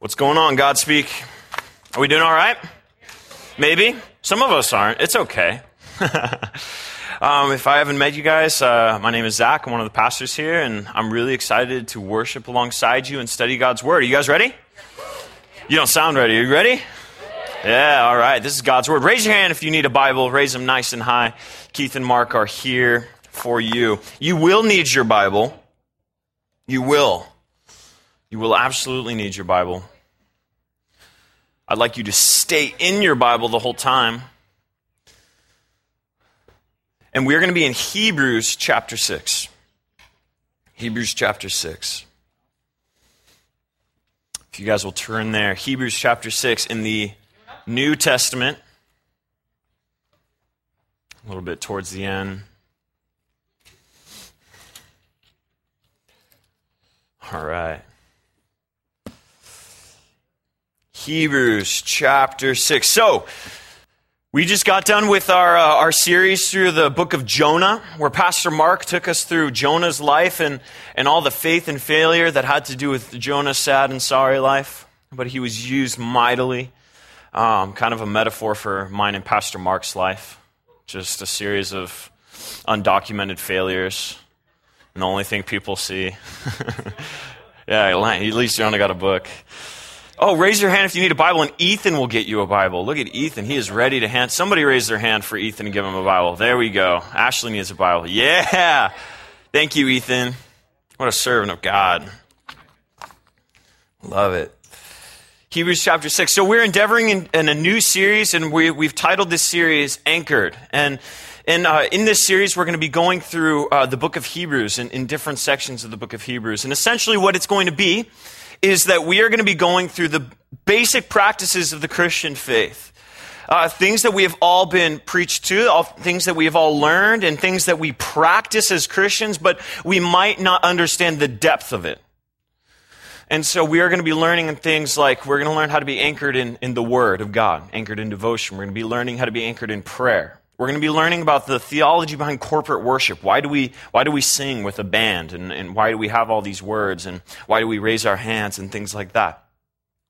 What's going on, God speak? Are we doing all right? Maybe. Some of us aren't. It's okay. um, if I haven't met you guys, uh, my name is Zach. I'm one of the pastors here, and I'm really excited to worship alongside you and study God's Word. Are you guys ready? You don't sound ready. Are you ready? Yeah, all right. This is God's Word. Raise your hand if you need a Bible. Raise them nice and high. Keith and Mark are here for you. You will need your Bible. You will. You will absolutely need your Bible. I'd like you to stay in your Bible the whole time. And we're going to be in Hebrews chapter 6. Hebrews chapter 6. If you guys will turn there, Hebrews chapter 6 in the New Testament, a little bit towards the end. All right. Hebrews chapter 6. So, we just got done with our, uh, our series through the book of Jonah, where Pastor Mark took us through Jonah's life and, and all the faith and failure that had to do with Jonah's sad and sorry life. But he was used mightily, um, kind of a metaphor for mine and Pastor Mark's life. Just a series of undocumented failures, and the only thing people see. yeah, at least only got a book. Oh, raise your hand if you need a Bible, and Ethan will get you a Bible. Look at Ethan. He is ready to hand. Somebody raise their hand for Ethan and give him a Bible. There we go. Ashley needs a Bible. Yeah. Thank you, Ethan. What a servant of God. Love it. Hebrews chapter 6. So we're endeavoring in, in a new series, and we, have titled this series Anchored. And in, uh, in this series, we're going to be going through uh, the book of Hebrews in, in different sections of the book of Hebrews. And essentially, what it's going to be is that we are going to be going through the basic practices of the Christian faith. Uh, things that we have all been preached to, all, things that we have all learned, and things that we practice as Christians, but we might not understand the depth of it. And so we are going to be learning in things like we're going to learn how to be anchored in, in the Word of God, anchored in devotion. We're going to be learning how to be anchored in prayer. We're going to be learning about the theology behind corporate worship. Why do we, why do we sing with a band? And, and why do we have all these words? And why do we raise our hands and things like that?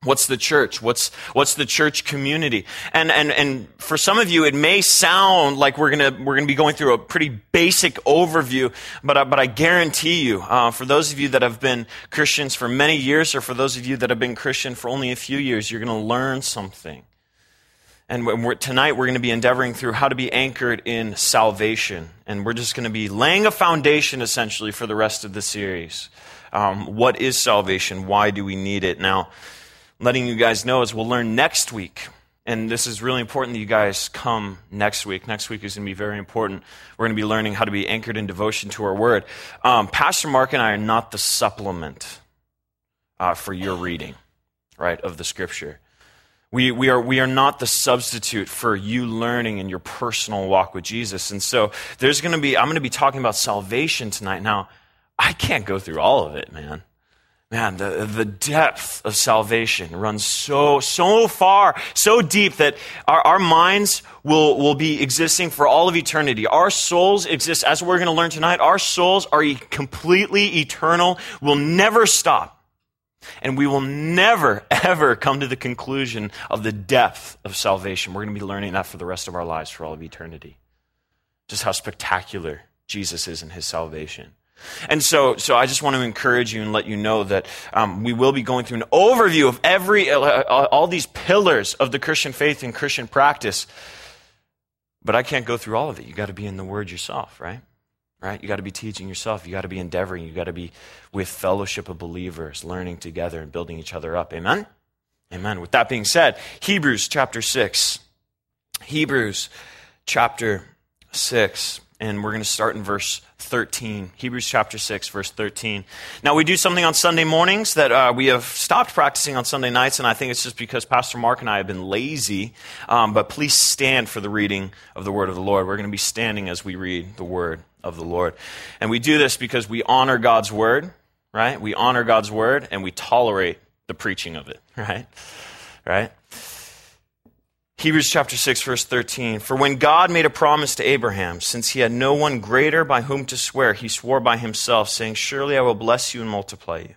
What's the church? What's, what's the church community? And, and, and for some of you, it may sound like we're gonna, we're gonna be going through a pretty basic overview, but, I, but I guarantee you, uh, for those of you that have been Christians for many years, or for those of you that have been Christian for only a few years, you're gonna learn something. And we're, tonight we're going to be endeavoring through how to be anchored in salvation. And we're just going to be laying a foundation essentially for the rest of the series. Um, what is salvation? Why do we need it? Now, letting you guys know as we'll learn next week. And this is really important that you guys come next week. Next week is going to be very important. We're going to be learning how to be anchored in devotion to our word. Um, Pastor Mark and I are not the supplement uh, for your reading, right, of the scripture. We, we, are, we are not the substitute for you learning in your personal walk with Jesus. And so there's going to be, I'm going to be talking about salvation tonight. Now, I can't go through all of it, man. Man, the, the depth of salvation runs so, so far, so deep that our, our minds will, will be existing for all of eternity. Our souls exist, as we're going to learn tonight, our souls are completely eternal, will never stop. And we will never, ever come to the conclusion of the depth of salvation. We're going to be learning that for the rest of our lives, for all of eternity. Just how spectacular Jesus is in his salvation. And so, so I just want to encourage you and let you know that um, we will be going through an overview of every, uh, uh all these pillars of the Christian faith and Christian practice. But I can't go through all of it. You got to be in the Word yourself, right? Right? You got to be teaching yourself. You got to be endeavoring. You got to be with fellowship of believers, learning together and building each other up. Amen? Amen. With that being said, Hebrews chapter 6. Hebrews chapter 6. And we're going to start in verse 13. Hebrews chapter 6, verse 13. Now, we do something on Sunday mornings that uh, we have stopped practicing on Sunday nights, and I think it's just because Pastor Mark and I have been lazy. Um, but please stand for the reading of the word of the Lord. We're going to be standing as we read the word of the Lord. And we do this because we honor God's word, right? We honor God's word and we tolerate the preaching of it, right? Right? Hebrews chapter 6 verse 13. For when God made a promise to Abraham, since he had no one greater by whom to swear, he swore by himself, saying, Surely I will bless you and multiply you.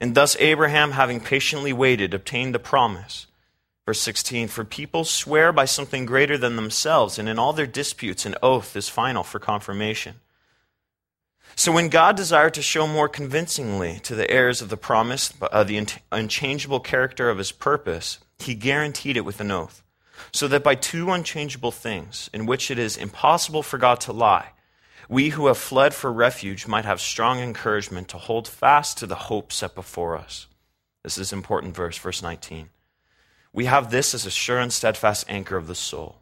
And thus Abraham, having patiently waited, obtained the promise. Verse 16 For people swear by something greater than themselves, and in all their disputes, an oath is final for confirmation. So when God desired to show more convincingly to the heirs of the promise uh, the unchangeable character of his purpose, he guaranteed it with an oath, so that by two unchangeable things, in which it is impossible for God to lie, we who have fled for refuge might have strong encouragement to hold fast to the hope set before us. This is important verse, verse 19. We have this as a sure and steadfast anchor of the soul,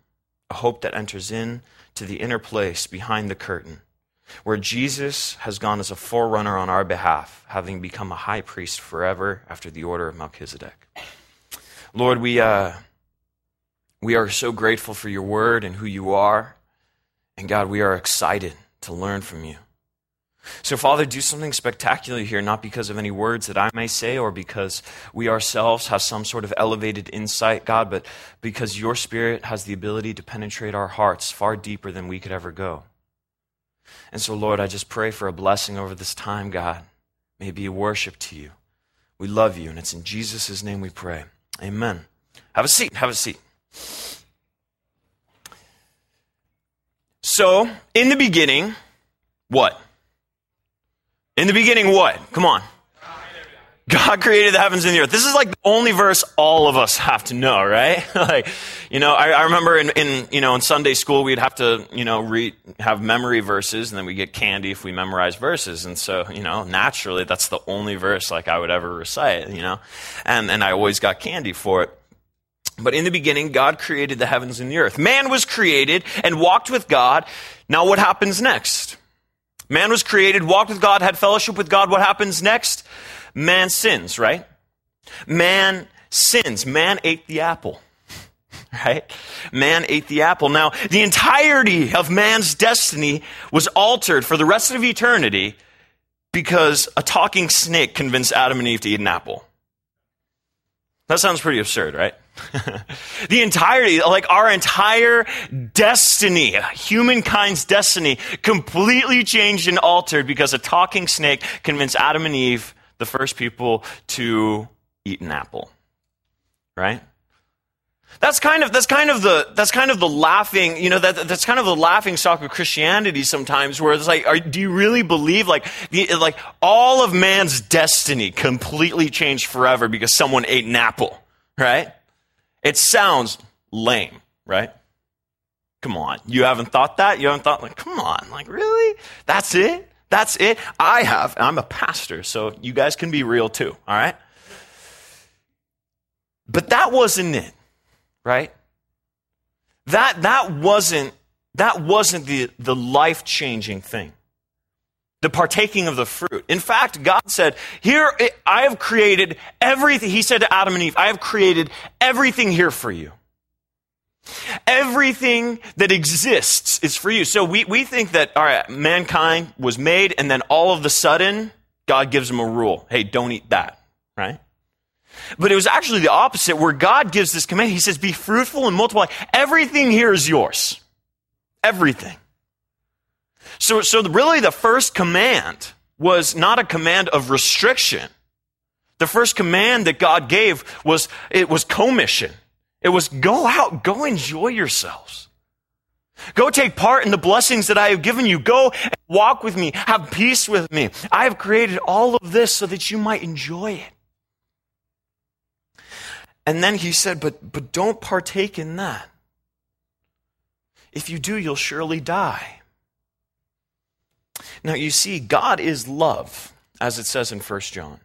a hope that enters in to the inner place behind the curtain, where Jesus has gone as a forerunner on our behalf, having become a high priest forever after the order of Melchizedek. Lord, we, uh, we are so grateful for your word and who you are. And God, we are excited to learn from you. So, Father, do something spectacular here, not because of any words that I may say or because we ourselves have some sort of elevated insight, God, but because your Spirit has the ability to penetrate our hearts far deeper than we could ever go. And so, Lord, I just pray for a blessing over this time, God. May it be a worship to you. We love you, and it's in Jesus' name we pray. Amen. Have a seat. Have a seat. So, in the beginning, what? In the beginning, what? Come on. God created the heavens and the earth. This is like the only verse all of us have to know, right? like, you know, I, I remember in, in, you know, in Sunday school, we'd have to, you know, read, have memory verses and then we get candy if we memorize verses. And so, you know, naturally, that's the only verse like I would ever recite, you know, and, and I always got candy for it. But in the beginning, God created the heavens and the earth. Man was created and walked with God. Now, what happens next? Man was created, walked with God, had fellowship with God. What happens next? Man sins, right? Man sins. Man ate the apple, right? Man ate the apple. Now, the entirety of man's destiny was altered for the rest of eternity because a talking snake convinced Adam and Eve to eat an apple. That sounds pretty absurd, right? the entirety, like our entire destiny, humankind's destiny, completely changed and altered because a talking snake convinced Adam and Eve, the first people, to eat an apple. Right? That's kind of that's kind of the that's kind of the laughing you know that that's kind of the laughing stock of Christianity sometimes where it's like are, do you really believe like the, like all of man's destiny completely changed forever because someone ate an apple right it sounds lame, right? Come on. You haven't thought that? You haven't thought, like, come on, like, really? That's it? That's it? I have. I'm a pastor, so you guys can be real too, all right? But that wasn't it, right? That, that wasn't, that wasn't the, the life changing thing the partaking of the fruit. In fact, God said, Here, I have created everything. He said to Adam and Eve, I have created everything here for you. Everything that exists is for you. So we, we think that, all right, mankind was made, and then all of a sudden, God gives them a rule. Hey, don't eat that, right? But it was actually the opposite, where God gives this command. He says, Be fruitful and multiply. Everything here is yours. Everything. So, so really the first command was not a command of restriction. The first command that God gave was, it was commission. It was go out, go enjoy yourselves. Go take part in the blessings that I have given you. Go walk with me. Have peace with me. I have created all of this so that you might enjoy it. And then he said, but, but don't partake in that. If you do, you'll surely die. Now, you see, God is love, as it says in 1 John.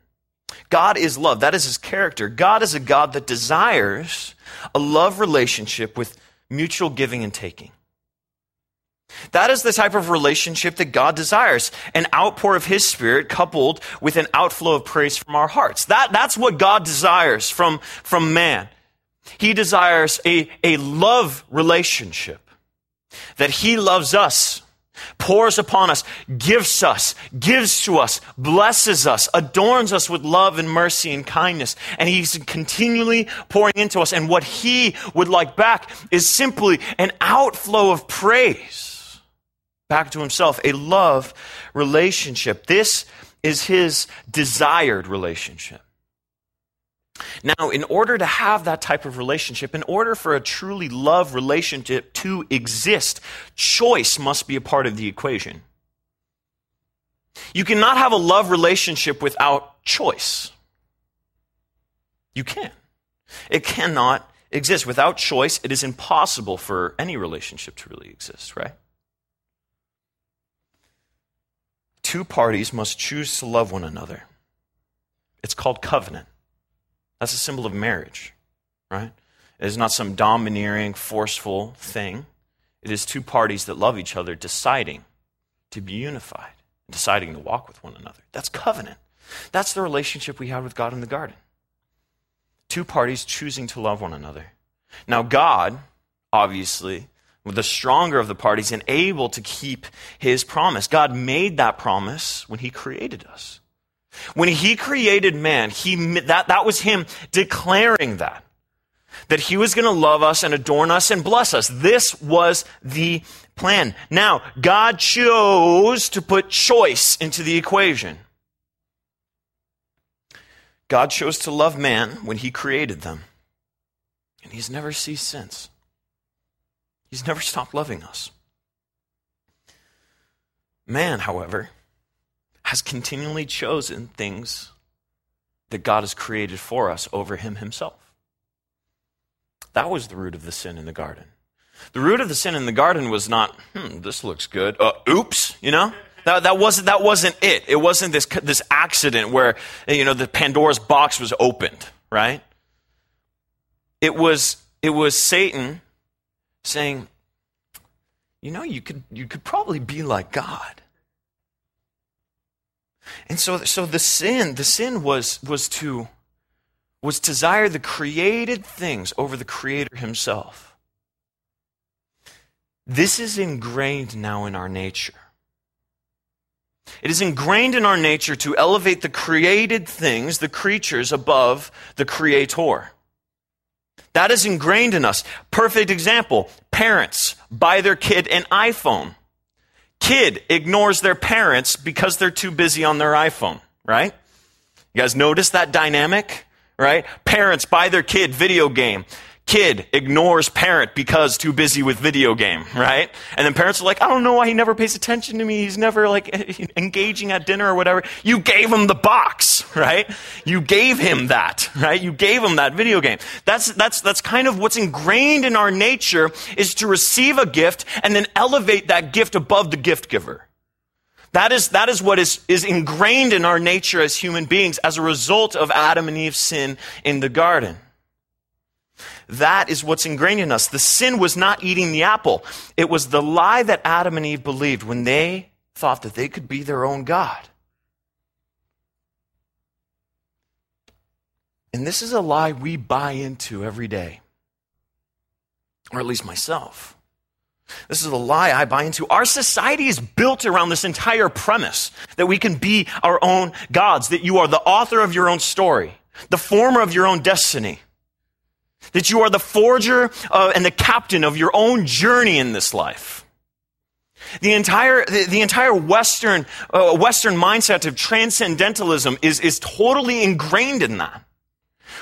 God is love. That is his character. God is a God that desires a love relationship with mutual giving and taking. That is the type of relationship that God desires an outpour of His Spirit coupled with an outflow of praise from our hearts. That, that's what God desires from, from man. He desires a, a love relationship, that He loves us pours upon us, gives us, gives to us, blesses us, adorns us with love and mercy and kindness. And He's continually pouring into us. And what He would like back is simply an outflow of praise back to Himself, a love relationship. This is his desired relationship. Now, in order to have that type of relationship, in order for a truly love relationship to exist, choice must be a part of the equation. You cannot have a love relationship without choice. You can. It cannot exist. Without choice, it is impossible for any relationship to really exist, right? Two parties must choose to love one another. It's called covenant. That's a symbol of marriage, right? It is not some domineering, forceful thing. It is two parties that love each other deciding to be unified, deciding to walk with one another. That's covenant. That's the relationship we had with God in the garden. Two parties choosing to love one another. Now, God, obviously, the stronger of the parties and able to keep his promise. God made that promise when he created us. When he created man, he, that, that was him declaring that. That he was going to love us and adorn us and bless us. This was the plan. Now, God chose to put choice into the equation. God chose to love man when he created them. And he's never ceased since. He's never stopped loving us. Man, however, has continually chosen things that God has created for us over him himself. That was the root of the sin in the garden. The root of the sin in the garden was not, hmm, this looks good. Uh, oops, you know? That, that, wasn't, that wasn't it. It wasn't this, this accident where, you know, the Pandora's box was opened, right? It was, it was Satan saying, you know, you could, you could probably be like God. And so, so the sin, the sin was, was to was desire the created things over the creator himself. This is ingrained now in our nature. It is ingrained in our nature to elevate the created things, the creatures, above the creator. That is ingrained in us. Perfect example parents buy their kid an iPhone kid ignores their parents because they're too busy on their iPhone, right? You guys notice that dynamic, right? Parents buy their kid video game kid ignores parent because too busy with video game, right? And then parents are like, I don't know why he never pays attention to me. He's never like engaging at dinner or whatever. You gave him the box, right? You gave him that, right? You gave him that video game. That's, that's, that's kind of what's ingrained in our nature is to receive a gift and then elevate that gift above the gift giver. That is, that is what is, is ingrained in our nature as human beings as a result of Adam and Eve's sin in the garden. That is what's ingrained in us. The sin was not eating the apple. It was the lie that Adam and Eve believed when they thought that they could be their own God. And this is a lie we buy into every day, or at least myself. This is a lie I buy into. Our society is built around this entire premise that we can be our own gods, that you are the author of your own story, the former of your own destiny. That you are the forger uh, and the captain of your own journey in this life. The entire, the, the entire Western, uh, Western mindset of transcendentalism is, is totally ingrained in that.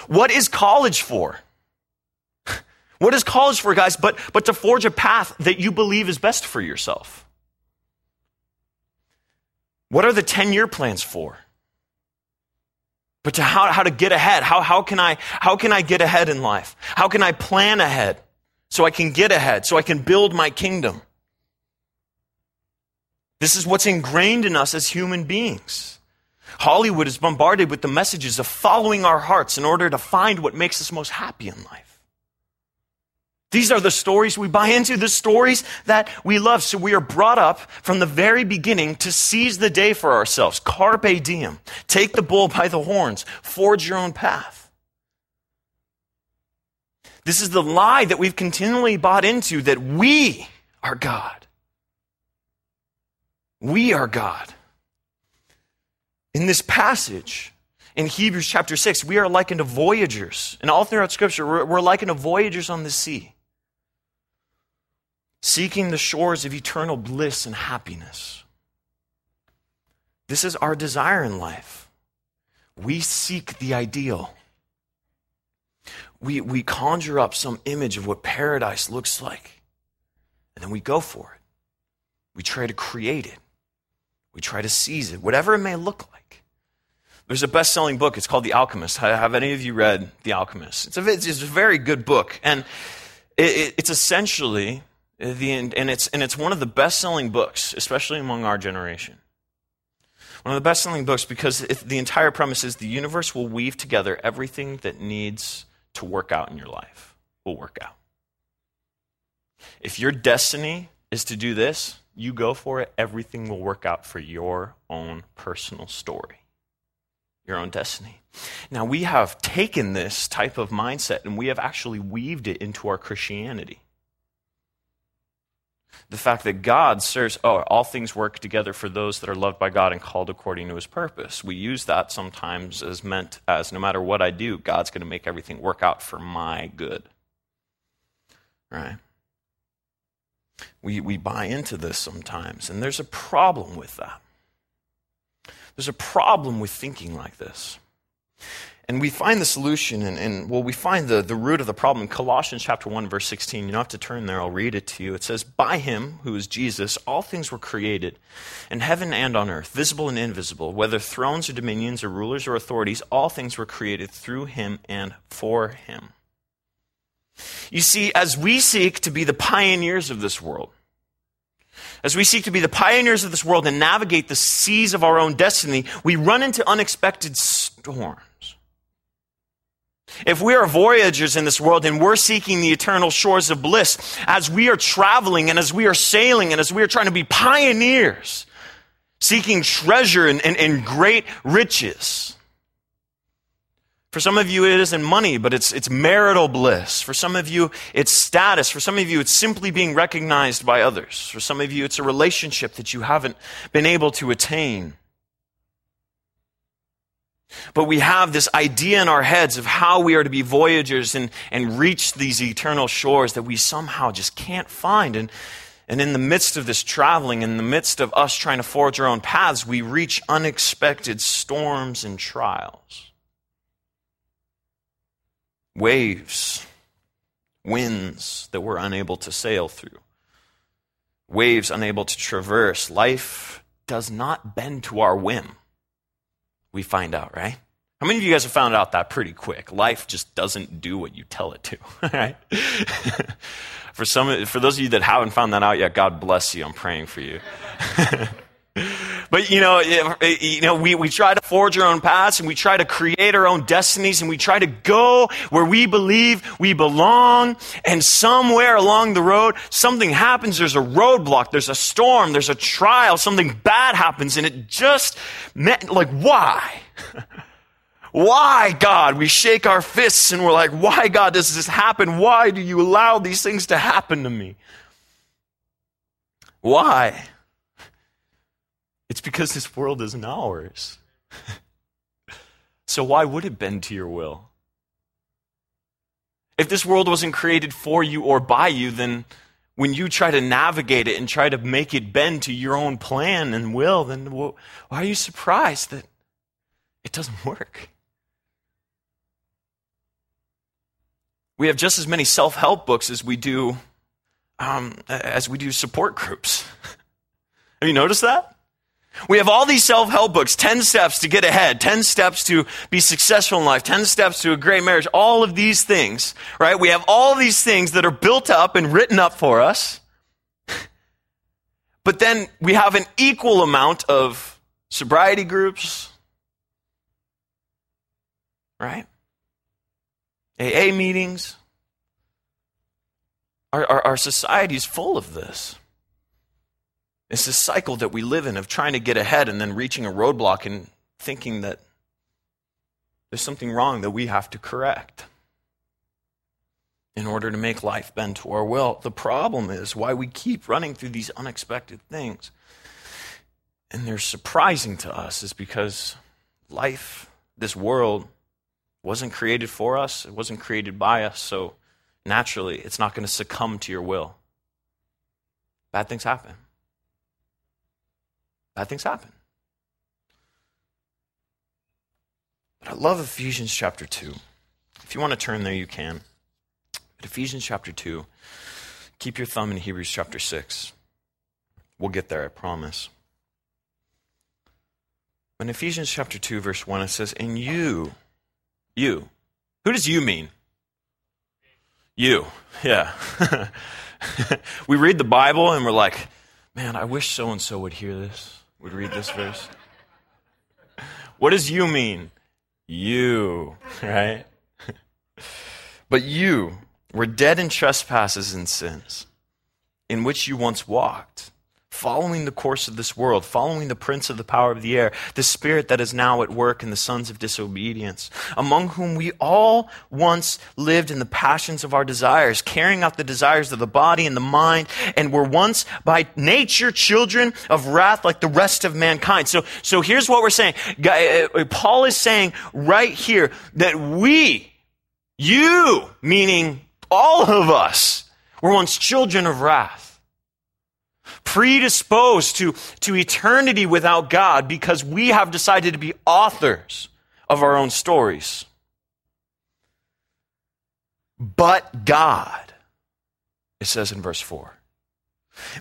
What is college for? What is college for, guys? But, but to forge a path that you believe is best for yourself. What are the 10 year plans for? But to how, how to get ahead. How, how, can I, how can I get ahead in life? How can I plan ahead so I can get ahead, so I can build my kingdom? This is what's ingrained in us as human beings. Hollywood is bombarded with the messages of following our hearts in order to find what makes us most happy in life. These are the stories we buy into, the stories that we love. So we are brought up from the very beginning to seize the day for ourselves. Carpe diem. Take the bull by the horns. Forge your own path. This is the lie that we've continually bought into that we are God. We are God. In this passage, in Hebrews chapter 6, we are likened to voyagers. And all throughout Scripture, we're, we're likened to voyagers on the sea seeking the shores of eternal bliss and happiness. This is our desire in life. We seek the ideal. We, we conjure up some image of what paradise looks like, and then we go for it. We try to create it. We try to seize it, whatever it may look like. There's a best selling book. It's called The Alchemist. Have any of you read The Alchemist? It's a, it's a very good book. And it, it's essentially the, and it's, and it's one of the best selling books, especially among our generation. One of the best selling books because the entire premise is the universe will weave together everything that needs to work out in your life, will work out. If your destiny is to do this, you go for it, everything will work out for your own personal story, your own destiny. Now, we have taken this type of mindset and we have actually weaved it into our Christianity. The fact that God serves, oh, all things work together for those that are loved by God and called according to his purpose. We use that sometimes as meant as no matter what I do, God's going to make everything work out for my good. Right? We, we buy into this sometimes, and there's a problem with that. There's a problem with thinking like this. And we find the solution, and, and, well, we find the, the root of the problem in Colossians chapter 1, verse 16. You don't have to turn there, I'll read it to you. It says, By him, who is Jesus, all things were created, in heaven and on earth, visible and invisible, whether thrones or dominions or rulers or authorities, all things were created through him and for him. You see, as we seek to be the pioneers of this world, as we seek to be the pioneers of this world and navigate the seas of our own destiny, we run into unexpected storms. If we are voyagers in this world and we're seeking the eternal shores of bliss, as we are traveling and as we are sailing and as we are trying to be pioneers, seeking treasure and, and, and great riches, for some of you, it isn't money, but it's, it's marital bliss. For some of you, it's status. For some of you, it's simply being recognized by others. For some of you, it's a relationship that you haven't been able to attain. But we have this idea in our heads of how we are to be voyagers and, and reach these eternal shores that we somehow just can't find. And, and in the midst of this traveling, in the midst of us trying to forge our own paths, we reach unexpected storms and trials waves, winds that we're unable to sail through, waves unable to traverse. Life does not bend to our whim. We find out, right? How many of you guys have found out that pretty quick? Life just doesn't do what you tell it to, right? for some, for those of you that haven't found that out yet, God bless you. I'm praying for you. But you know, eh, you know, we, we try to forge our own paths and we try to create our own destinies and we try to go where we believe we belong. And somewhere along the road, something happens. There's a roadblock. There's a storm. There's a trial. Something bad happens. And it just meant like, why? Why, God? We shake our fists and we're like, why, God, does this happen? Why do you allow these things to happen to me? Why? It's because this world isn't ours. so why would it bend to your will? If this world wasn't created for you or by you, then when you try to navigate it and try to make it bend to your own plan and will, then why are you surprised that it doesn't work? We have just as many self help books as we do um, as we do support groups. have you noticed that? We have all these self help books 10 steps to get ahead, 10 steps to be successful in life, 10 steps to a great marriage, all of these things, right? We have all these things that are built up and written up for us. But then we have an equal amount of sobriety groups, right? AA meetings. Our, our, our society is full of this. It's this cycle that we live in of trying to get ahead and then reaching a roadblock and thinking that there's something wrong that we have to correct in order to make life bend to our will. The problem is why we keep running through these unexpected things. And they're surprising to us is because life, this world, wasn't created for us, it wasn't created by us, so naturally it's not going to succumb to your will. Bad things happen. Bad things happen. But I love Ephesians chapter 2. If you want to turn there, you can. But Ephesians chapter 2, keep your thumb in Hebrews chapter 6. We'll get there, I promise. In Ephesians chapter 2, verse 1, it says, And you, you, who does you mean? You, yeah. we read the Bible and we're like, man, I wish so and so would hear this, would read this verse. What does you mean? You, right? but you were dead in trespasses and sins, in which you once walked following the course of this world, following the prince of the power of the air, the spirit that is now at work in the sons of disobedience, among whom we all once lived in the passions of our desires, carrying out the desires of the body and the mind, and were once by nature children of wrath like the rest of mankind. So, so here's what we're saying. Uh, Paul is saying right here that we, you, meaning all of us, were once children of wrath predisposed to, to eternity without God because we have decided to be authors of our own stories. But God, it says in verse 4.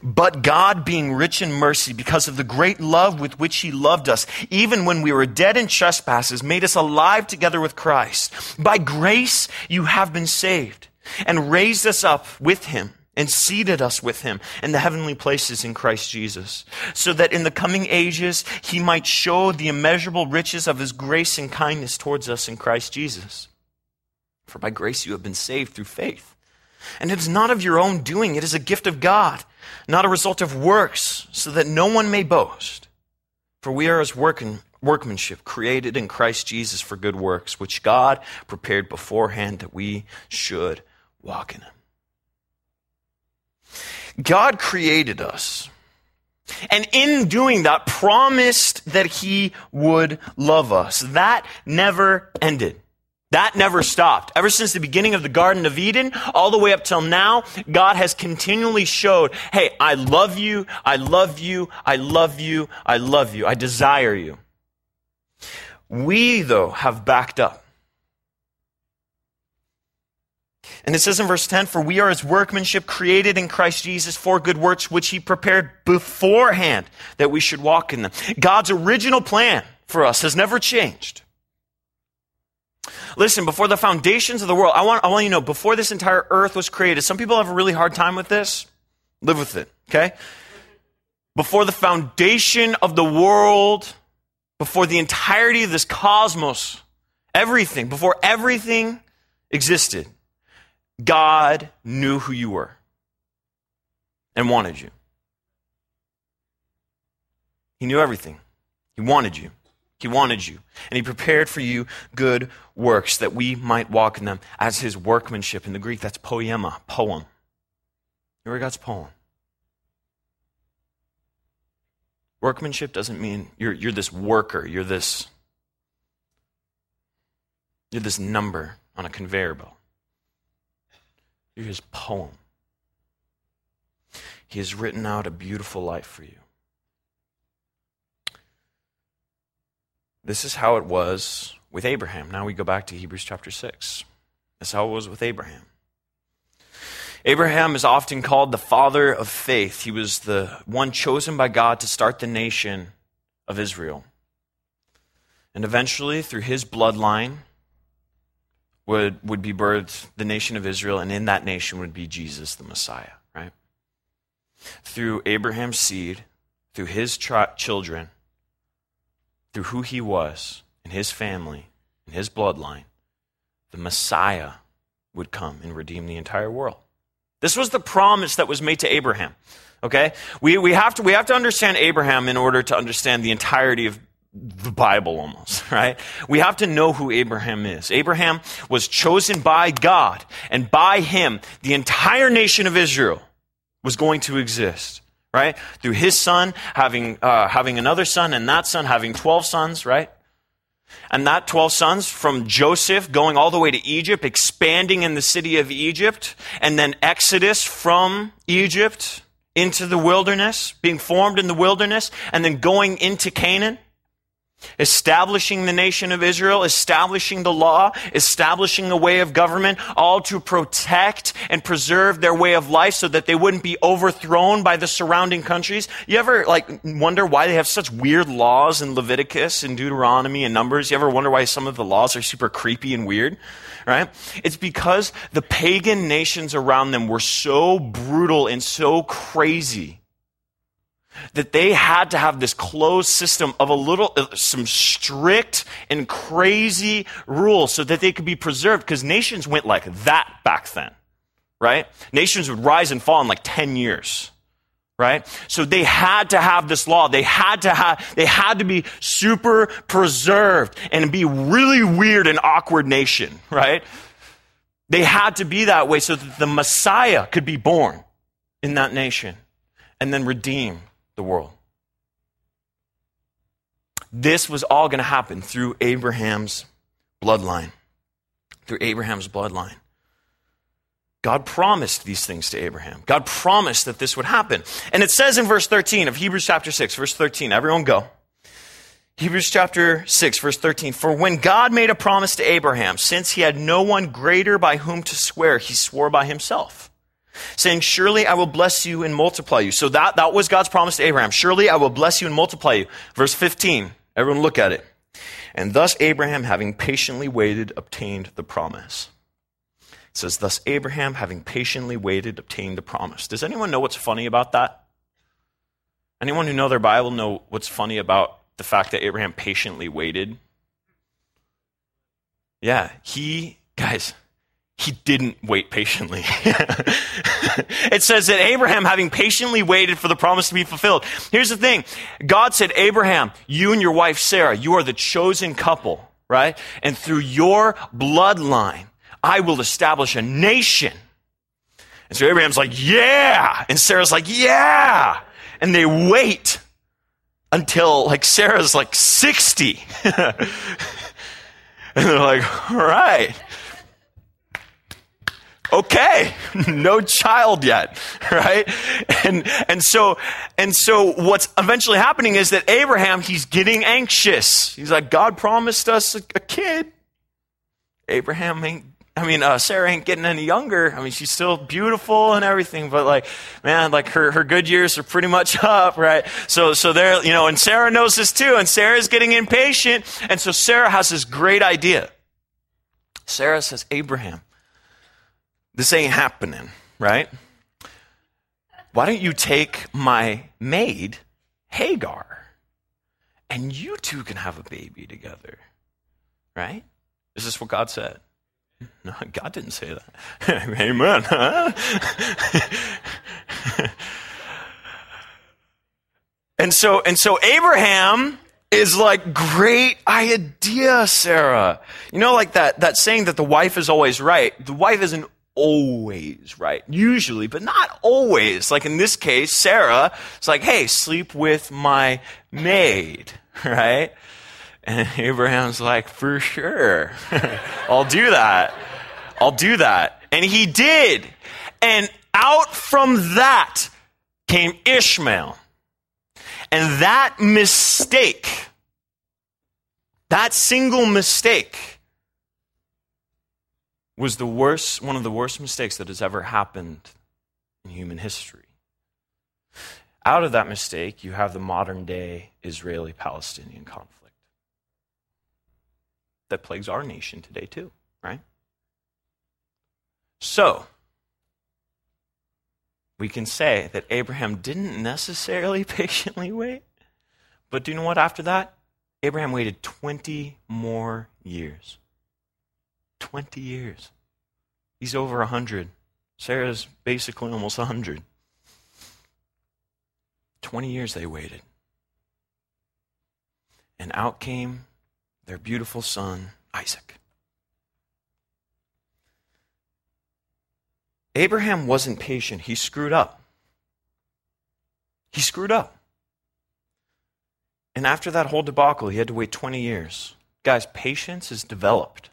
But God, being rich in mercy, because of the great love with which He loved us, even when we were dead in trespasses, made us alive together with Christ. By grace you have been saved, and raised us up with Him and seated us with him in the heavenly places in Christ Jesus, so that in the coming ages he might show the immeasurable riches of his grace and kindness towards us in Christ Jesus. For by grace you have been saved through faith. And it is not of your own doing, it is a gift of God, not a result of works, so that no one may boast. For we are his workmanship, created in Christ Jesus for good works, which God prepared beforehand that we should walk in them. God created us. And in doing that, promised that He would love us. That never ended. That never stopped. Ever since the beginning of the Garden of Eden, all the way up till now, God has continually showed, hey, I love you, I love you, I love you, I love you, I desire you. We, though, have backed up. And it says in verse 10, For we are his workmanship created in Christ Jesus for good works, which he prepared beforehand that we should walk in them. God's original plan for us has never changed. Listen, before the foundations of the world, I want, I want you to know, before this entire earth was created, some people have a really hard time with this. Live with it, okay? Before the foundation of the world, before the entirety of this cosmos, everything, before everything existed, God knew who you were and wanted you. He knew everything. He wanted you. He wanted you. And He prepared for you good works that we might walk in them as His workmanship. In the Greek, that's poema, poem. You God's poem. Workmanship doesn't mean you're, you're this worker, you're this, you're this number on a conveyor belt. You're his poem. He has written out a beautiful life for you. This is how it was with Abraham. Now we go back to Hebrews chapter 6. That's how it was with Abraham. Abraham is often called the father of faith. He was the one chosen by God to start the nation of Israel. And eventually, through his bloodline, would, would be birthed the nation of Israel, and in that nation would be Jesus, the Messiah, right? Through Abraham's seed, through his children, through who he was, and his family, and his bloodline, the Messiah would come and redeem the entire world. This was the promise that was made to Abraham. Okay? We, we, have to, we have to understand Abraham in order to understand the entirety of the Bible almost, right? We have to know who Abraham is. Abraham was chosen by God, and by him, the entire nation of Israel was going to exist, right? Through his son having, uh, having another son, and that son having 12 sons, right? And that 12 sons from Joseph going all the way to Egypt, expanding in the city of Egypt, and then Exodus from Egypt into the wilderness, being formed in the wilderness, and then going into Canaan establishing the nation of Israel, establishing the law, establishing a way of government, all to protect and preserve their way of life so that they wouldn't be overthrown by the surrounding countries. You ever like wonder why they have such weird laws in Leviticus and Deuteronomy and Numbers? You ever wonder why some of the laws are super creepy and weird? Right? It's because the pagan nations around them were so brutal and so crazy that they had to have this closed system of a little, some strict and crazy rules so that they could be preserved because nations went like that back then, right? Nations would rise and fall in like 10 years. Right? So they had to have this law. They had to have, they had to be super preserved and be really weird and awkward nation, right? They had to be that way so that the Messiah could be born in that nation and then redeem the world. This was all going to happen through Abraham's bloodline. Through Abraham's bloodline. God promised these things to Abraham. God promised that this would happen. And it says in verse 13 of Hebrews chapter 6, verse 13, everyone go. Hebrews chapter 6, verse 13. For when God made a promise to Abraham, since he had no one greater by whom to swear, he swore by himself saying, Surely I will bless you and multiply you. So that, that was God's promise to Abraham. Surely I will bless you and multiply you. Verse 15. Everyone look at it. And thus Abraham, having patiently waited, obtained the promise. It says, Thus Abraham, having patiently waited, obtained the promise. Does anyone know what's funny about that? Anyone who know their Bible know what's funny about the fact that Abraham patiently waited? Yeah, he, guys, he didn't wait patiently. it says that Abraham, having patiently waited for the promise to be fulfilled. Here's the thing God said, Abraham, you and your wife Sarah, you are the chosen couple, right? And through your bloodline, I will establish a nation. And so Abraham's like, yeah. And Sarah's like, yeah. And they wait until like Sarah's like 60. and they're like, all right okay, no child yet, right? And, and so, and so what's eventually happening is that Abraham, he's getting anxious. He's like, God promised us a, a kid. Abraham ain't I mean, uh, Sarah ain't getting any younger. I mean, she's still beautiful and everything, but like, man, like her, her good years are pretty much up, right? So, so there, you know, and Sarah knows this too, and Sarah's getting impatient. And so Sarah has this great idea. Sarah says, Abraham, this ain't happening, right? Why don't you take my maid, Hagar, and you two can have a baby together, right? Is this what God said? No, God didn't say that. Amen. Huh? and so, and so Abraham is like, great idea, Sarah. You know, like that, that saying that the wife is always right. The wife isn't always right. Usually, but not always. Like in this case, Sarah is like, hey, sleep with my maid, right? And Abraham's like, for sure. I'll do that. I'll do that. And he did. And out from that came Ishmael. And that mistake, that single mistake, was the worst, one of the worst mistakes that has ever happened in human history. Out of that mistake, you have the modern day Israeli Palestinian conflict that plagues our nation today, too, right? So, we can say that Abraham didn't necessarily patiently wait, but do you know what? After that, Abraham waited 20 more years. 20 years. He's over 100. Sarah's basically almost 100. 20 years they waited. And out came their beautiful son, Isaac. Abraham wasn't patient. He screwed up. He screwed up. And after that whole debacle, he had to wait 20 years. Guys, patience is developed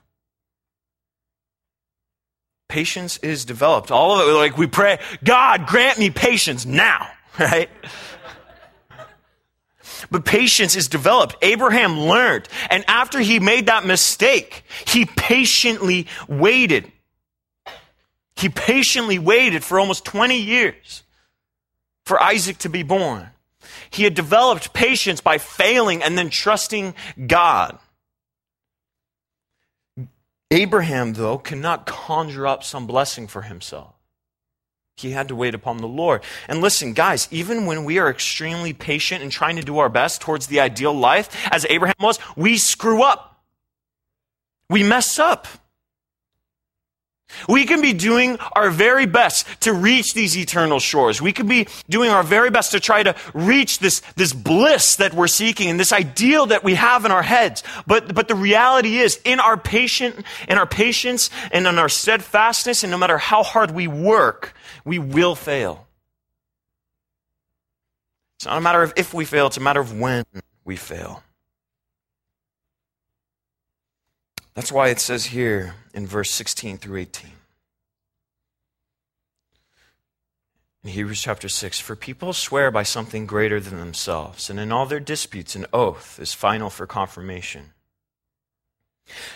patience is developed. All of it, like we pray, God, grant me patience now, right? but patience is developed. Abraham learned. And after he made that mistake, he patiently waited. He patiently waited for almost 20 years for Isaac to be born. He had developed patience by failing and then trusting God. Abraham, though, cannot conjure up some blessing for himself. He had to wait upon the Lord. And listen, guys, even when we are extremely patient and trying to do our best towards the ideal life, as Abraham was, we screw up. We mess up. We can be doing our very best to reach these eternal shores. We can be doing our very best to try to reach this, this bliss that we're seeking and this ideal that we have in our heads. But, but the reality is, in our patient, in our patience and in our steadfastness, and no matter how hard we work, we will fail. It's not a matter of if we fail, it's a matter of when we fail. That's why it says here in verse 16 through 18. In Hebrews chapter 6, for people swear by something greater than themselves, and in all their disputes, an oath is final for confirmation.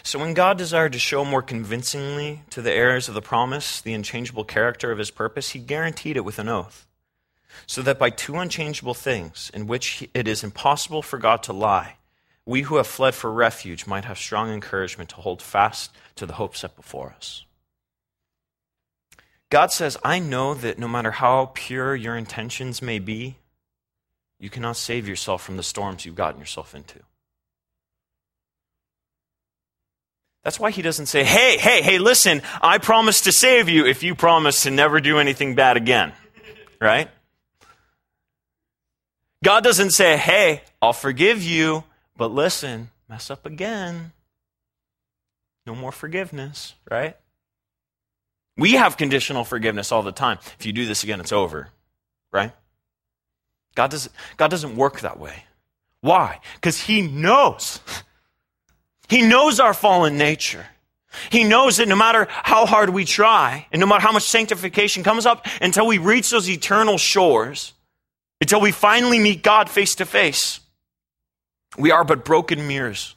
So, when God desired to show more convincingly to the heirs of the promise the unchangeable character of his purpose, he guaranteed it with an oath, so that by two unchangeable things, in which it is impossible for God to lie, we who have fled for refuge might have strong encouragement to hold fast to the hope set before us. God says, I know that no matter how pure your intentions may be, you cannot save yourself from the storms you've gotten yourself into. That's why he doesn't say, hey, hey, hey, listen, I promise to save you if you promise to never do anything bad again. Right? God doesn't say, hey, I'll forgive you but listen, mess up again. No more forgiveness, right? We have conditional forgiveness all the time. If you do this again, it's over, right? God doesn't, God doesn't work that way. Why? Because He knows. He knows our fallen nature. He knows that no matter how hard we try, and no matter how much sanctification comes up until we reach those eternal shores, until we finally meet God face to face, we are but broken mirrors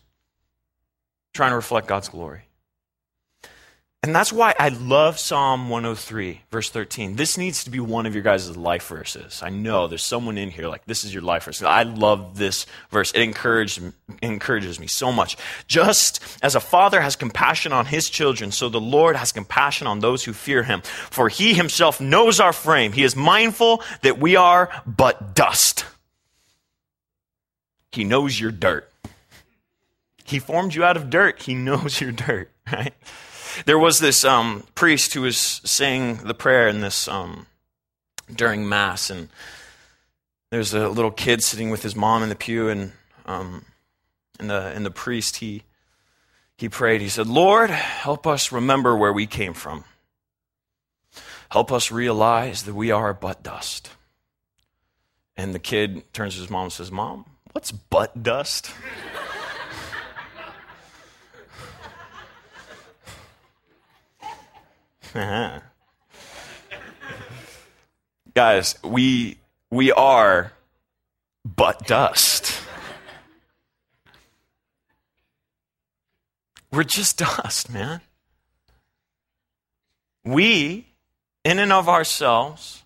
trying to reflect God's glory. And that's why I love Psalm 103, verse 13. This needs to be one of your guys' life verses. I know there's someone in here like this is your life verse. I love this verse. It encourages, encourages me so much. Just as a father has compassion on his children, so the Lord has compassion on those who fear him. For he himself knows our frame. He is mindful that we are but dust. He knows your dirt. He formed you out of dirt. He knows your dirt, right? There was this um, priest who was saying the prayer in this um, during Mass, and there's a little kid sitting with his mom in the pew, and um, and the and the priest he he prayed. He said, "Lord, help us remember where we came from. Help us realize that we are but dust." And the kid turns to his mom and says, "Mom, What's butt dust? Uh-huh. Guys, we we are butt dust. We're just dust, man. We, in and of ourselves,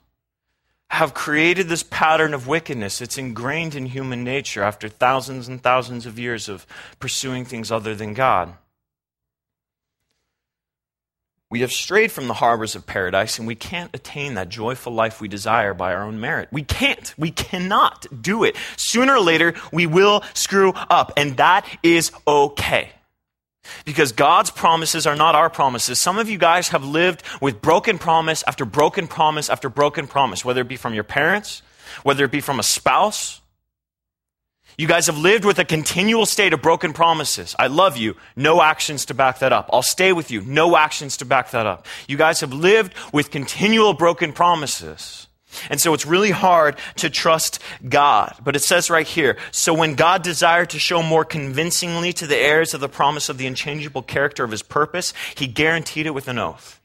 have created this pattern of wickedness. It's ingrained in human nature after thousands and thousands of years of pursuing things other than God. We have strayed from the harbors of paradise and we can't attain that joyful life we desire by our own merit. We can't. We cannot do it. Sooner or later, we will screw up, and that is okay. Because God's promises are not our promises. Some of you guys have lived with broken promise after broken promise after broken promise, whether it be from your parents, whether it be from a spouse. You guys have lived with a continual state of broken promises. I love you. No actions to back that up. I'll stay with you. No actions to back that up. You guys have lived with continual broken promises. And so it's really hard to trust God. But it says right here so when God desired to show more convincingly to the heirs of the promise of the unchangeable character of his purpose, he guaranteed it with an oath.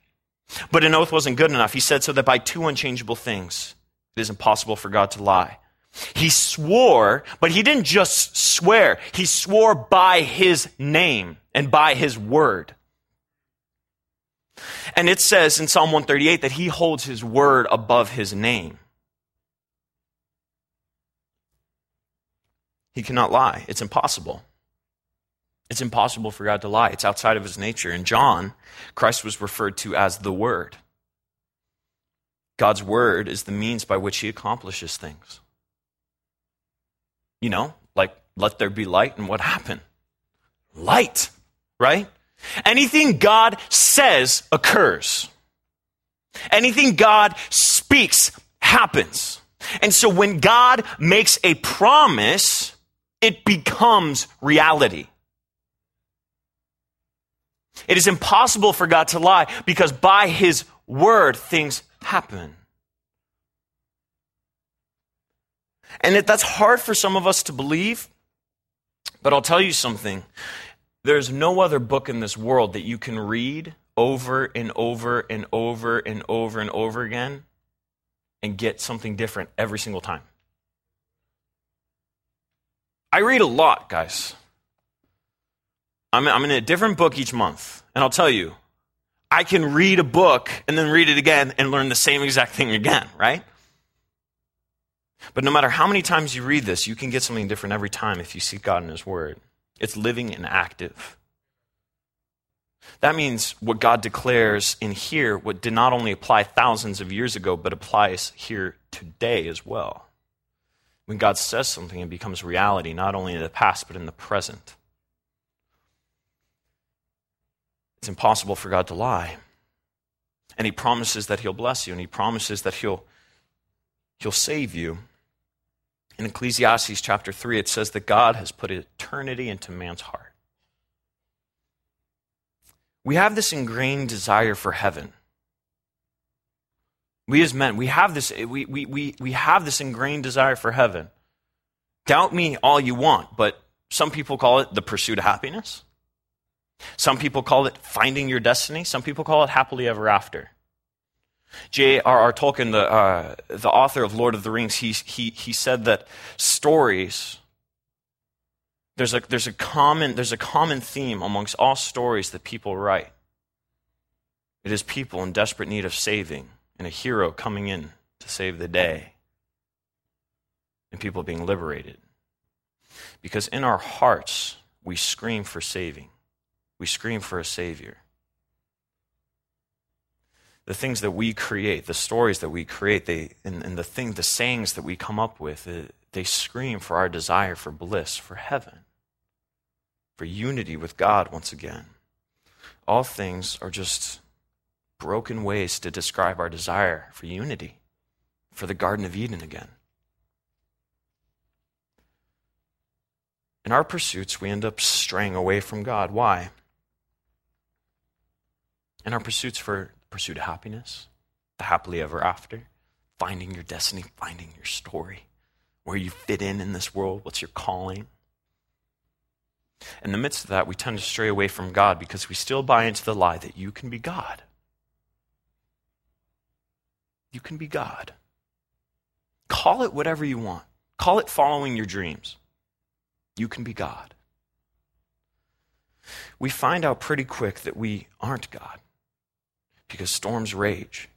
But an oath wasn't good enough. He said so that by two unchangeable things, it is impossible for God to lie. He swore, but he didn't just swear. He swore by his name and by his word. And it says in Psalm 138 that he holds his word above his name. He cannot lie. It's impossible. It's impossible for God to lie. It's outside of his nature. In John, Christ was referred to as the Word. God's Word is the means by which he accomplishes things. You know, like, let there be light, and what happened? Light, right? Anything God says occurs. Anything God speaks happens. And so when God makes a promise, it becomes reality. It is impossible for God to lie because by his word, things happen. And that's hard for some of us to believe, but I'll tell you something. There's no other book in this world that you can read over and over and over and over and over again and get something different every single time. I read a lot, guys. I'm, I'm in a different book each month, and I'll tell you, I can read a book and then read it again and learn the same exact thing again, right? But no matter how many times you read this, you can get something different every time if you seek God in His Word. It's living and active. That means what God declares in here what did not only apply thousands of years ago, but applies here today as well. When God says something, it becomes reality, not only in the past, but in the present. It's impossible for God to lie. And He promises that He'll bless you, and He promises that He'll, he'll save you. In Ecclesiastes chapter 3, it says that God has put eternity into man's heart. We have this ingrained desire for heaven. We as men, we have this, we, we, we, we have this ingrained desire for heaven. Doubt me all you want, but some people call it the pursuit of happiness. Some people call it finding your destiny. Some people call it happily ever after. J.R.R. Tolkien, the, uh, the author of Lord of the Rings, he, he, he said that stories, there's a, there's, a common, there's a common theme amongst all stories that people write. It is people in desperate need of saving and a hero coming in to save the day and people being liberated. Because in our hearts, we scream for saving, we scream for a Savior the things that we create, the stories that we create, they, and, and the thing, the sayings that we come up with, it, they scream for our desire for bliss, for heaven, for unity with God once again. All things are just broken ways to describe our desire for unity, for the Garden of Eden again. In our pursuits, we end up straying away from God. Why? In our pursuits for pursuit of happiness, the happily ever after, finding your destiny, finding your story, where you fit in in this world, what's your calling. In the midst of that, we tend to stray away from God because we still buy into the lie that you can be God. You can be God. Call it whatever you want. Call it following your dreams. You can be God. We find out pretty quick that we aren't God because storms rage.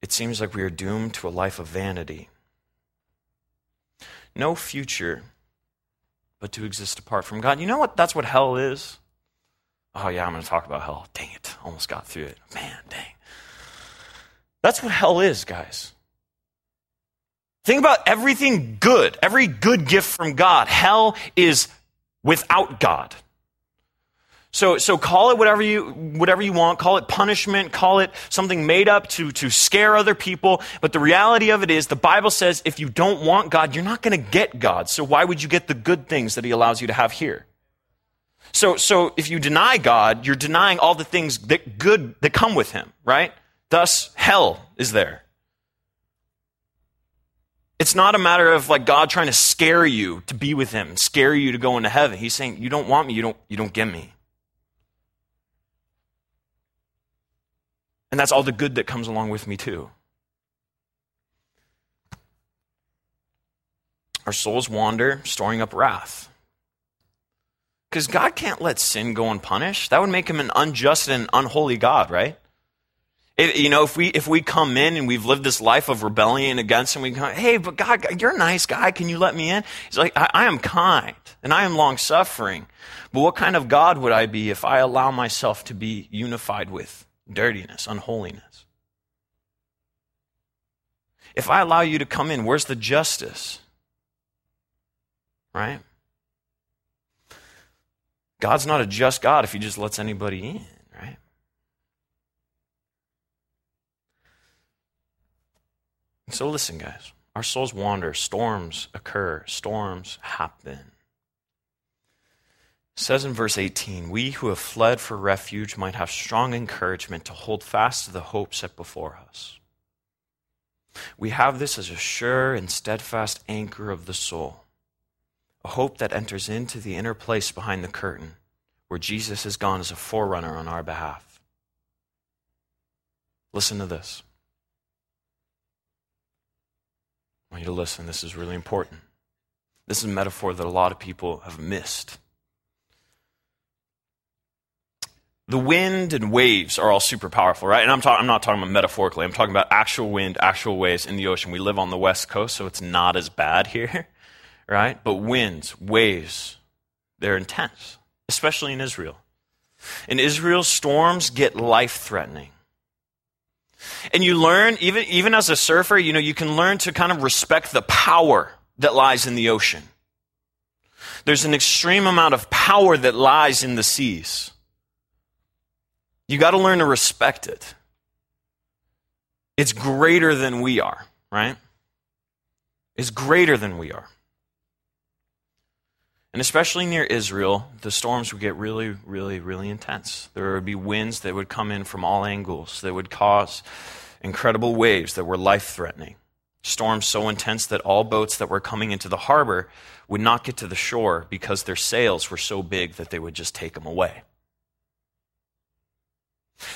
It seems like we are doomed to a life of vanity. No future but to exist apart from God. You know what? That's what hell is. Oh, yeah, I'm going to talk about hell. Dang it. Almost got through it. Man, dang. That's what hell is, guys. Think about everything good, every good gift from God. Hell is without God. So, so call it whatever you, whatever you want. Call it punishment. Call it something made up to, to scare other people. But the reality of it is the Bible says if you don't want God, you're not going to get God. So why would you get the good things that he allows you to have here? So, so if you deny God, you're denying all the things that good that come with him, right? Thus, hell is there. It's not a matter of like God trying to scare you to be with him, scare you to go into heaven. He's saying, you don't want me, you don't, you don't get me. And that's all the good that comes along with me, too. Our souls wander, storing up wrath. Because God can't let sin go unpunished. That would make him an unjust and unholy God, right? It, you know, if we if we come in and we've lived this life of rebellion against him, we go, hey, but God, you're a nice guy. Can you let me in? He's like, I, I am kind and I am long suffering. But what kind of God would I be if I allow myself to be unified with dirtiness, unholiness? If I allow you to come in, where's the justice? Right? God's not a just God if he just lets anybody in, right? So listen, guys. Our souls wander, storms occur, storms happen. Says in verse 18, we who have fled for refuge might have strong encouragement to hold fast to the hope set before us. We have this as a sure and steadfast anchor of the soul, a hope that enters into the inner place behind the curtain where Jesus has gone as a forerunner on our behalf. Listen to this. I want you to listen. This is really important. This is a metaphor that a lot of people have missed. The wind and waves are all super powerful, right? And I'm, talk- I'm not talking about metaphorically. I'm talking about actual wind, actual waves in the ocean. We live on the west coast, so it's not as bad here, right? But winds, waves, they're intense, especially in Israel. In Israel, storms get life threatening. And you learn, even, even as a surfer, you know, you can learn to kind of respect the power that lies in the ocean. There's an extreme amount of power that lies in the seas. You got to learn to respect it. It's greater than we are, right? It's greater than we are. And especially near Israel, the storms would get really, really, really intense. There would be winds that would come in from all angles that would cause incredible waves that were life threatening. Storms so intense that all boats that were coming into the harbor would not get to the shore because their sails were so big that they would just take them away.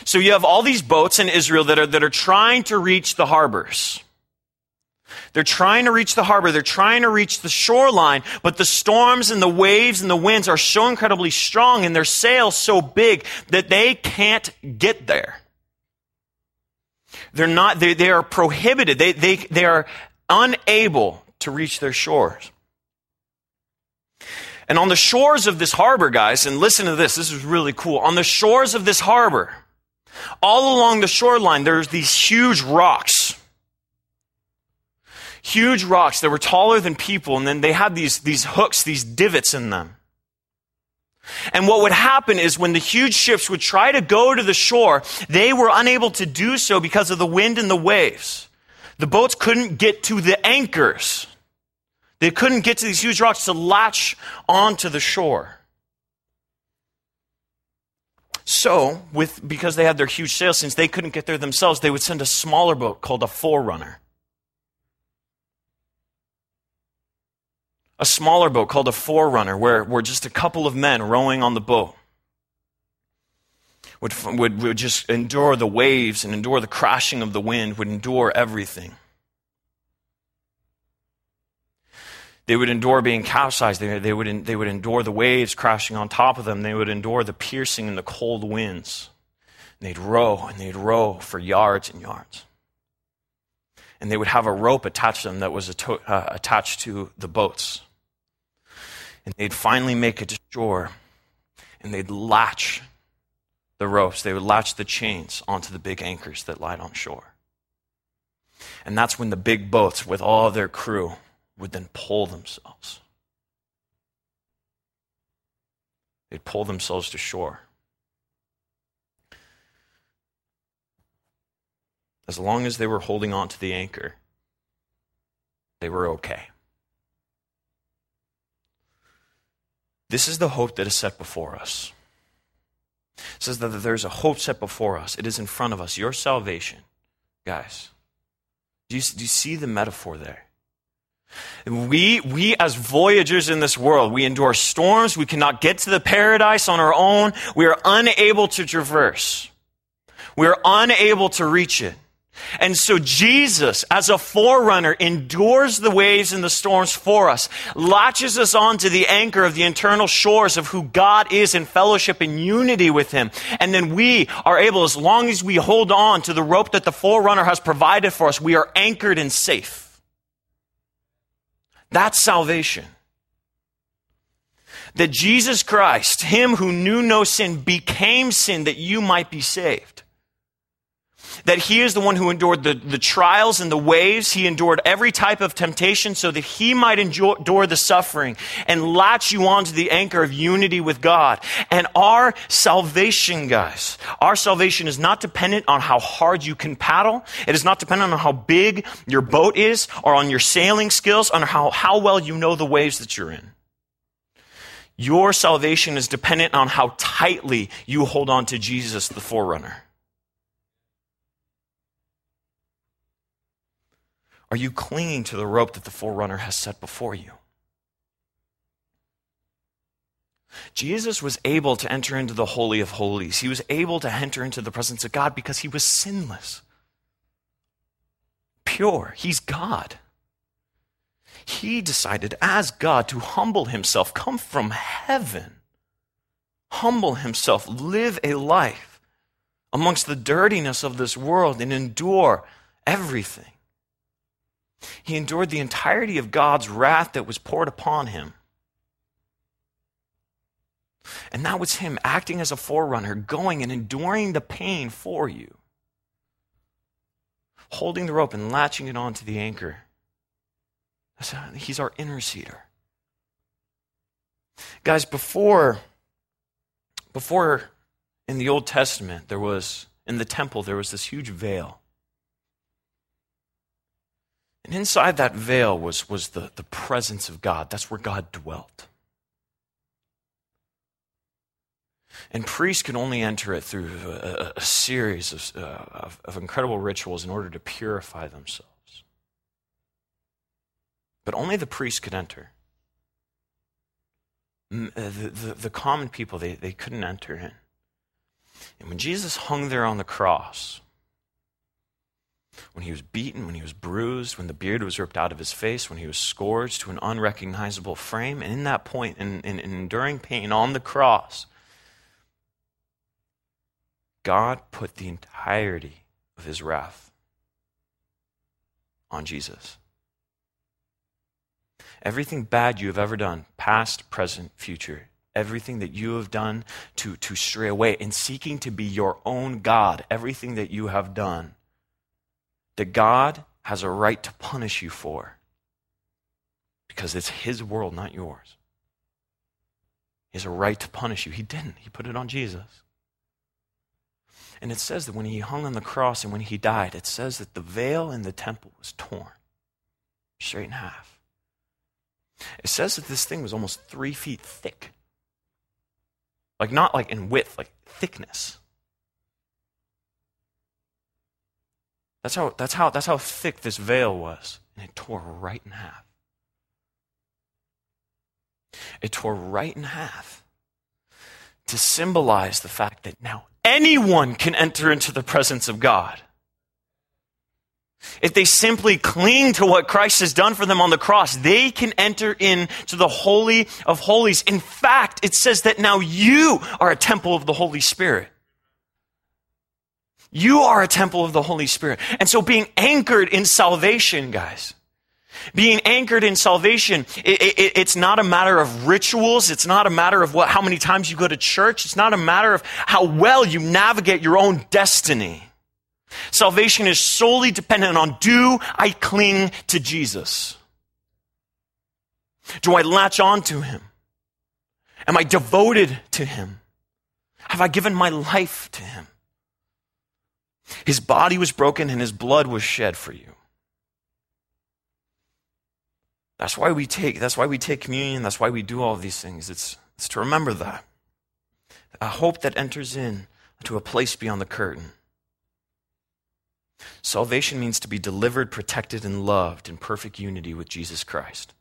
So you have all these boats in Israel that are, that are trying to reach the harbors. They're trying to reach the harbor. They're trying to reach the shoreline, but the storms and the waves and the winds are so incredibly strong and their sails so big that they can't get there. They're not, they, they are prohibited. They, they, they are unable to reach their shores. And on the shores of this harbor, guys, and listen to this, this is really cool. On the shores of this harbor, all along the shoreline, there's these huge rocks huge rocks that were taller than people, and then they had these, these hooks, these divots in them. And what would happen is when the huge ships would try to go to the shore, they were unable to do so because of the wind and the waves. The boats couldn't get to the anchors. They couldn't get to these huge rocks to latch onto the shore. So, with, because they had their huge sails, since they couldn't get there themselves, they would send a smaller boat called a forerunner. a smaller boat called a forerunner, where, where just a couple of men rowing on the boat would, would, would just endure the waves and endure the crashing of the wind, would endure everything. They would endure being capsized. They, they, would, they would endure the waves crashing on top of them. They would endure the piercing and the cold winds. And they'd row and they'd row for yards and yards. And they would have a rope attached to them that was uh, attached to the boats and they'd finally make it to shore and they'd latch the ropes, they would latch the chains onto the big anchors that lied on shore. And that's when the big boats, with all their crew, would then pull themselves. They'd pull themselves to shore. As long as they were holding on to the anchor, they were okay. This is the hope that is set before us. It says that there's a hope set before us. It is in front of us. Your salvation. Guys, do you, do you see the metaphor there? We, we as voyagers in this world, we endure storms. We cannot get to the paradise on our own. We are unable to traverse. We are unable to reach it. And so Jesus, as a forerunner, endures the waves and the storms for us, latches us onto the anchor of the eternal shores of who God is in fellowship and unity with Him. And then we are able, as long as we hold on to the rope that the forerunner has provided for us, we are anchored and safe. That's salvation. That Jesus Christ, Him who knew no sin, became sin that you might be saved that he is the one who endured the, the trials and the waves. He endured every type of temptation so that he might endure the suffering and latch you onto the anchor of unity with God. And our salvation, guys, our salvation is not dependent on how hard you can paddle. It is not dependent on how big your boat is or on your sailing skills, on how, how well you know the waves that you're in. Your salvation is dependent on how tightly you hold on to Jesus, the forerunner. Are you clinging to the rope that the forerunner has set before you? Jesus was able to enter into the Holy of Holies. He was able to enter into the presence of God because he was sinless, pure. He's God. He decided, as God, to humble himself, come from heaven, humble himself, live a life amongst the dirtiness of this world, and endure everything. He endured the entirety of God's wrath that was poured upon him. And that was him acting as a forerunner, going and enduring the pain for you, holding the rope and latching it onto the anchor. He's our interceder. Guys, before, before in the Old Testament, there was, in the temple, there was this huge veil. And inside that veil was, was the, the presence of God. That's where God dwelt. And priests could only enter it through a, a series of, uh, of, of incredible rituals in order to purify themselves. But only the priests could enter. Uh, the, the, the common people, they, they couldn't enter in. And when Jesus hung there on the cross, when he was beaten, when he was bruised, when the beard was ripped out of his face, when he was scourged to an unrecognizable frame. And in that point, in, in, in enduring pain on the cross, God put the entirety of his wrath on Jesus. Everything bad you have ever done, past, present, future, everything that you have done to, to stray away in seeking to be your own God, everything that you have done that God has a right to punish you for because it's His world, not yours. He has a right to punish you. He didn't, He put it on Jesus. And it says that when He hung on the cross and when He died, it says that the veil in the temple was torn straight in half. It says that this thing was almost three feet thick. Like, not like in width, like thickness. That's how, that's how, that's how thick this veil was. And it tore right in half. It tore right in half to symbolize the fact that now anyone can enter into the presence of God. If they simply cling to what Christ has done for them on the cross, they can enter into the Holy of Holies. In fact, it says that now you are a temple of the Holy Spirit. You are a temple of the Holy Spirit. And so being anchored in salvation, guys, being anchored in salvation, it, it, it's not a matter of rituals. It's not a matter of what, how many times you go to church. It's not a matter of how well you navigate your own destiny. Salvation is solely dependent on do I cling to Jesus? Do I latch on to him? Am I devoted to him? Have I given my life to him? His body was broken and his blood was shed for you. That's why we take, that's why we take communion. That's why we do all these things. It's, it's to remember that. A hope that enters in to a place beyond the curtain. Salvation means to be delivered, protected, and loved in perfect unity with Jesus Christ.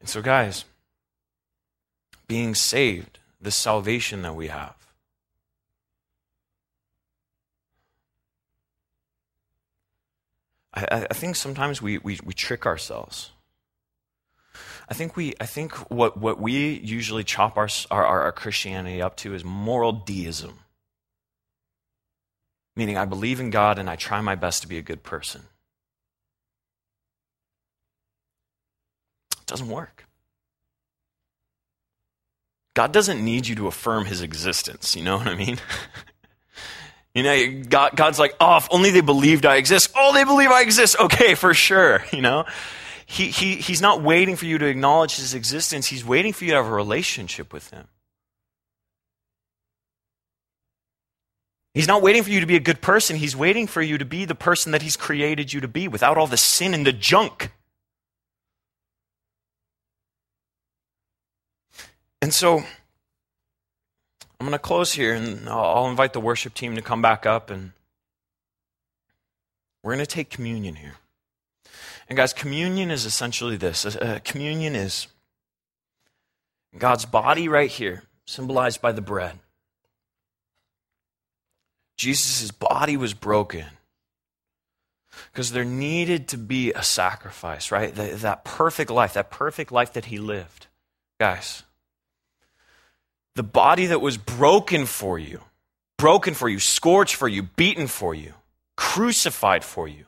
And so, guys, being saved, the salvation that we have. I, I think sometimes we, we, we trick ourselves. I think we I think what, what we usually chop our, our, our Christianity up to is moral deism. Meaning I believe in God and I try my best to be a good person. It doesn't work. God doesn't need you to affirm his existence, you know what I mean? you know, God, God's like, oh, if only they believed I exist. Oh, they believe I exist. Okay, for sure, you know? He, he, he's not waiting for you to acknowledge his existence, he's waiting for you to have a relationship with him. He's not waiting for you to be a good person. He's waiting for you to be the person that He's created you to be without all the sin and the junk. And so I'm going to close here and I'll invite the worship team to come back up and we're going to take communion here. And guys, communion is essentially this uh, communion is God's body right here, symbolized by the bread. Jesus' body was broken because there needed to be a sacrifice, right? That perfect life, that perfect life that he lived. Guys, the body that was broken for you, broken for you, scorched for you, beaten for you, crucified for you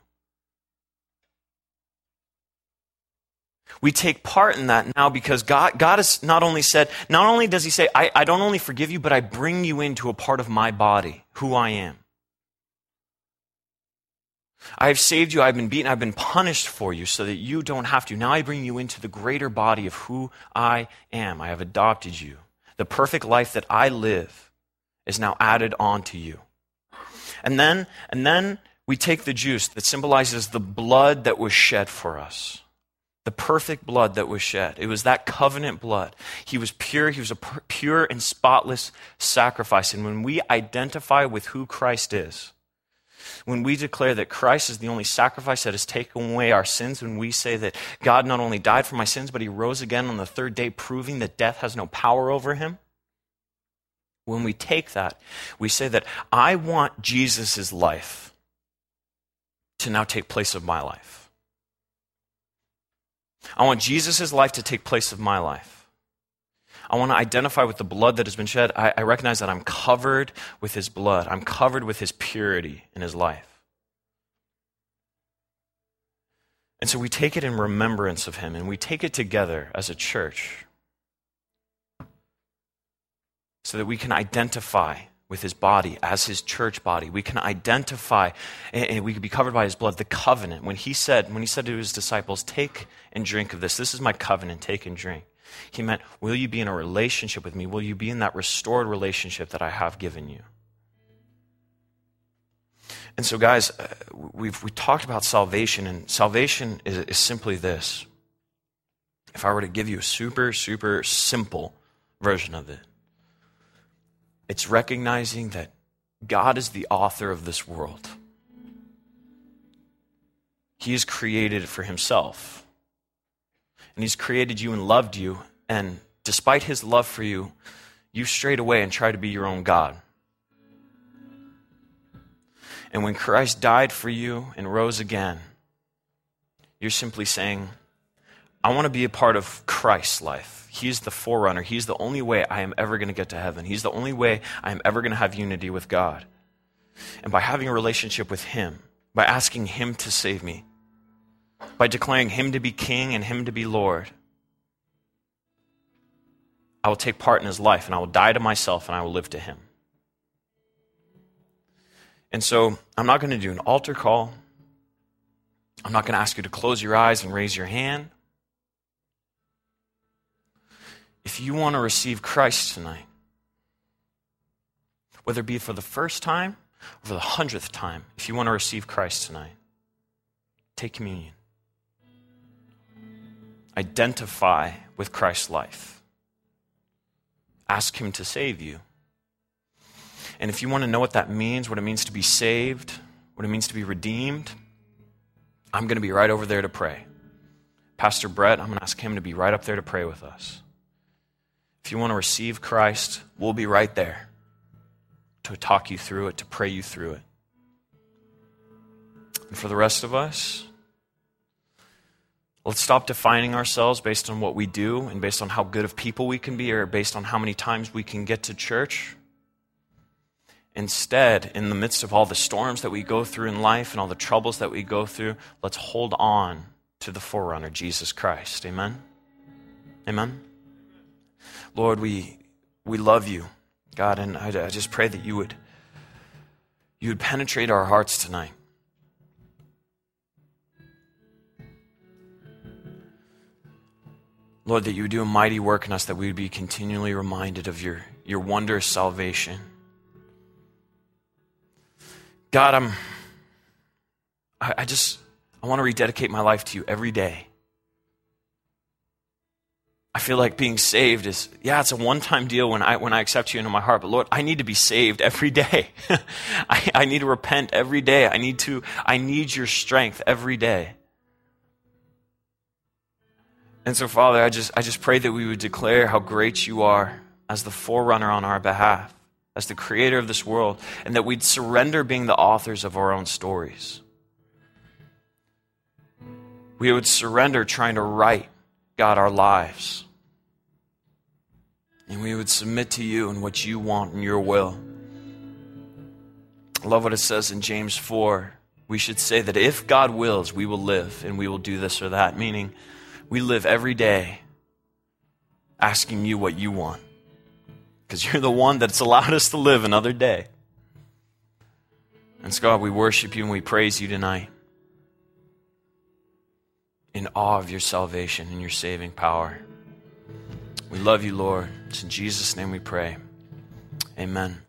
We take part in that now because God, God has not only said, not only does He say, I, I don't only forgive you, but I bring you into a part of my body, who I am. I have saved you, I've been beaten, I've been punished for you so that you don't have to. Now I bring you into the greater body of who I am. I have adopted you. The perfect life that I live is now added on to you. And then, and then we take the juice that symbolizes the blood that was shed for us the perfect blood that was shed. It was that covenant blood. He was pure. He was a pure and spotless sacrifice. And when we identify with who Christ is, when we declare that Christ is the only sacrifice that has taken away our sins, when we say that God not only died for my sins, but he rose again on the third day, proving that death has no power over him, when we take that, we say that I want Jesus' life to now take place of my life. I want Jesus' life to take place of my life. I want to identify with the blood that has been shed. I, I, recognize that I'm covered with his blood. I'm covered with his purity in his life. And so we take it in remembrance of him and we take it together as a church so that we can identify with his body as his church body. We can identify and we can be covered by his blood, the covenant. When he said, when he said to his disciples, take and drink of this, this is my covenant, take and drink. He meant, will you be in a relationship with me? Will you be in that restored relationship that I have given you? And so, guys, uh, we've we talked about salvation, and salvation is, is simply this. If I were to give you a super, super simple version of it, it's recognizing that God is the author of this world. He has created it for himself. And he's created you and loved you. And despite his love for you, you strayed away and tried to be your own God. And when Christ died for you and rose again, you're simply saying, I want to be a part of Christ's life. He's the forerunner. He's the only way I am ever going to get to heaven. He's the only way I am ever going to have unity with God. And by having a relationship with Him, by asking Him to save me, by declaring Him to be King and Him to be Lord, I will take part in His life and I will die to myself and I will live to Him. And so I'm not going to do an altar call. I'm not going to ask you to close your eyes and raise your hand. if you want to receive Christ tonight, whether it be for the first time or for the hundredth time, if you want to receive Christ tonight, take communion. Identify with Christ's life. Ask Him to save you. And if you want to know what that means, what it means to be saved, what it means to be redeemed, I'm going to be right over there to pray. Pastor Brett, I'm going to ask him to be right up there to pray with us. If you want to receive Christ, we'll be right there to talk you through it, to pray you through it. And for the rest of us, let's stop defining ourselves based on what we do and based on how good of people we can be or based on how many times we can get to church. Instead, in the midst of all the storms that we go through in life and all the troubles that we go through, let's hold on to the forerunner, Jesus Christ. Amen? Amen? Lord, we, we love you, God, and I, I just pray that you would, you would penetrate our hearts tonight. Lord, that you would do a mighty work in us, that we would be continually reminded of your, your wondrous salvation. God, I'm, I, I just, I want to rededicate my life to you every day. I feel like being saved is, yeah, it's a one time deal when I, when I accept you into my heart, but Lord, I need to be saved every day. I, I need to repent every day. I need to, I need your strength every day. And so, Father, I just, I just pray that we would declare how great you are as the forerunner on our behalf, as the creator of this world, and that we'd surrender being the authors of our own stories. We would surrender trying to write, God, our lives. And we would submit to you and what you want and your will. I love what it says in James 4. We should say that if God wills, we will live and we will do this or that, meaning, we live every day asking you what you want because you're the one that's allowed us to live another day. And so, God, we worship you and we praise you tonight in awe of your salvation and your saving power. We love you, Lord. It's in Jesus' name we pray. Amen.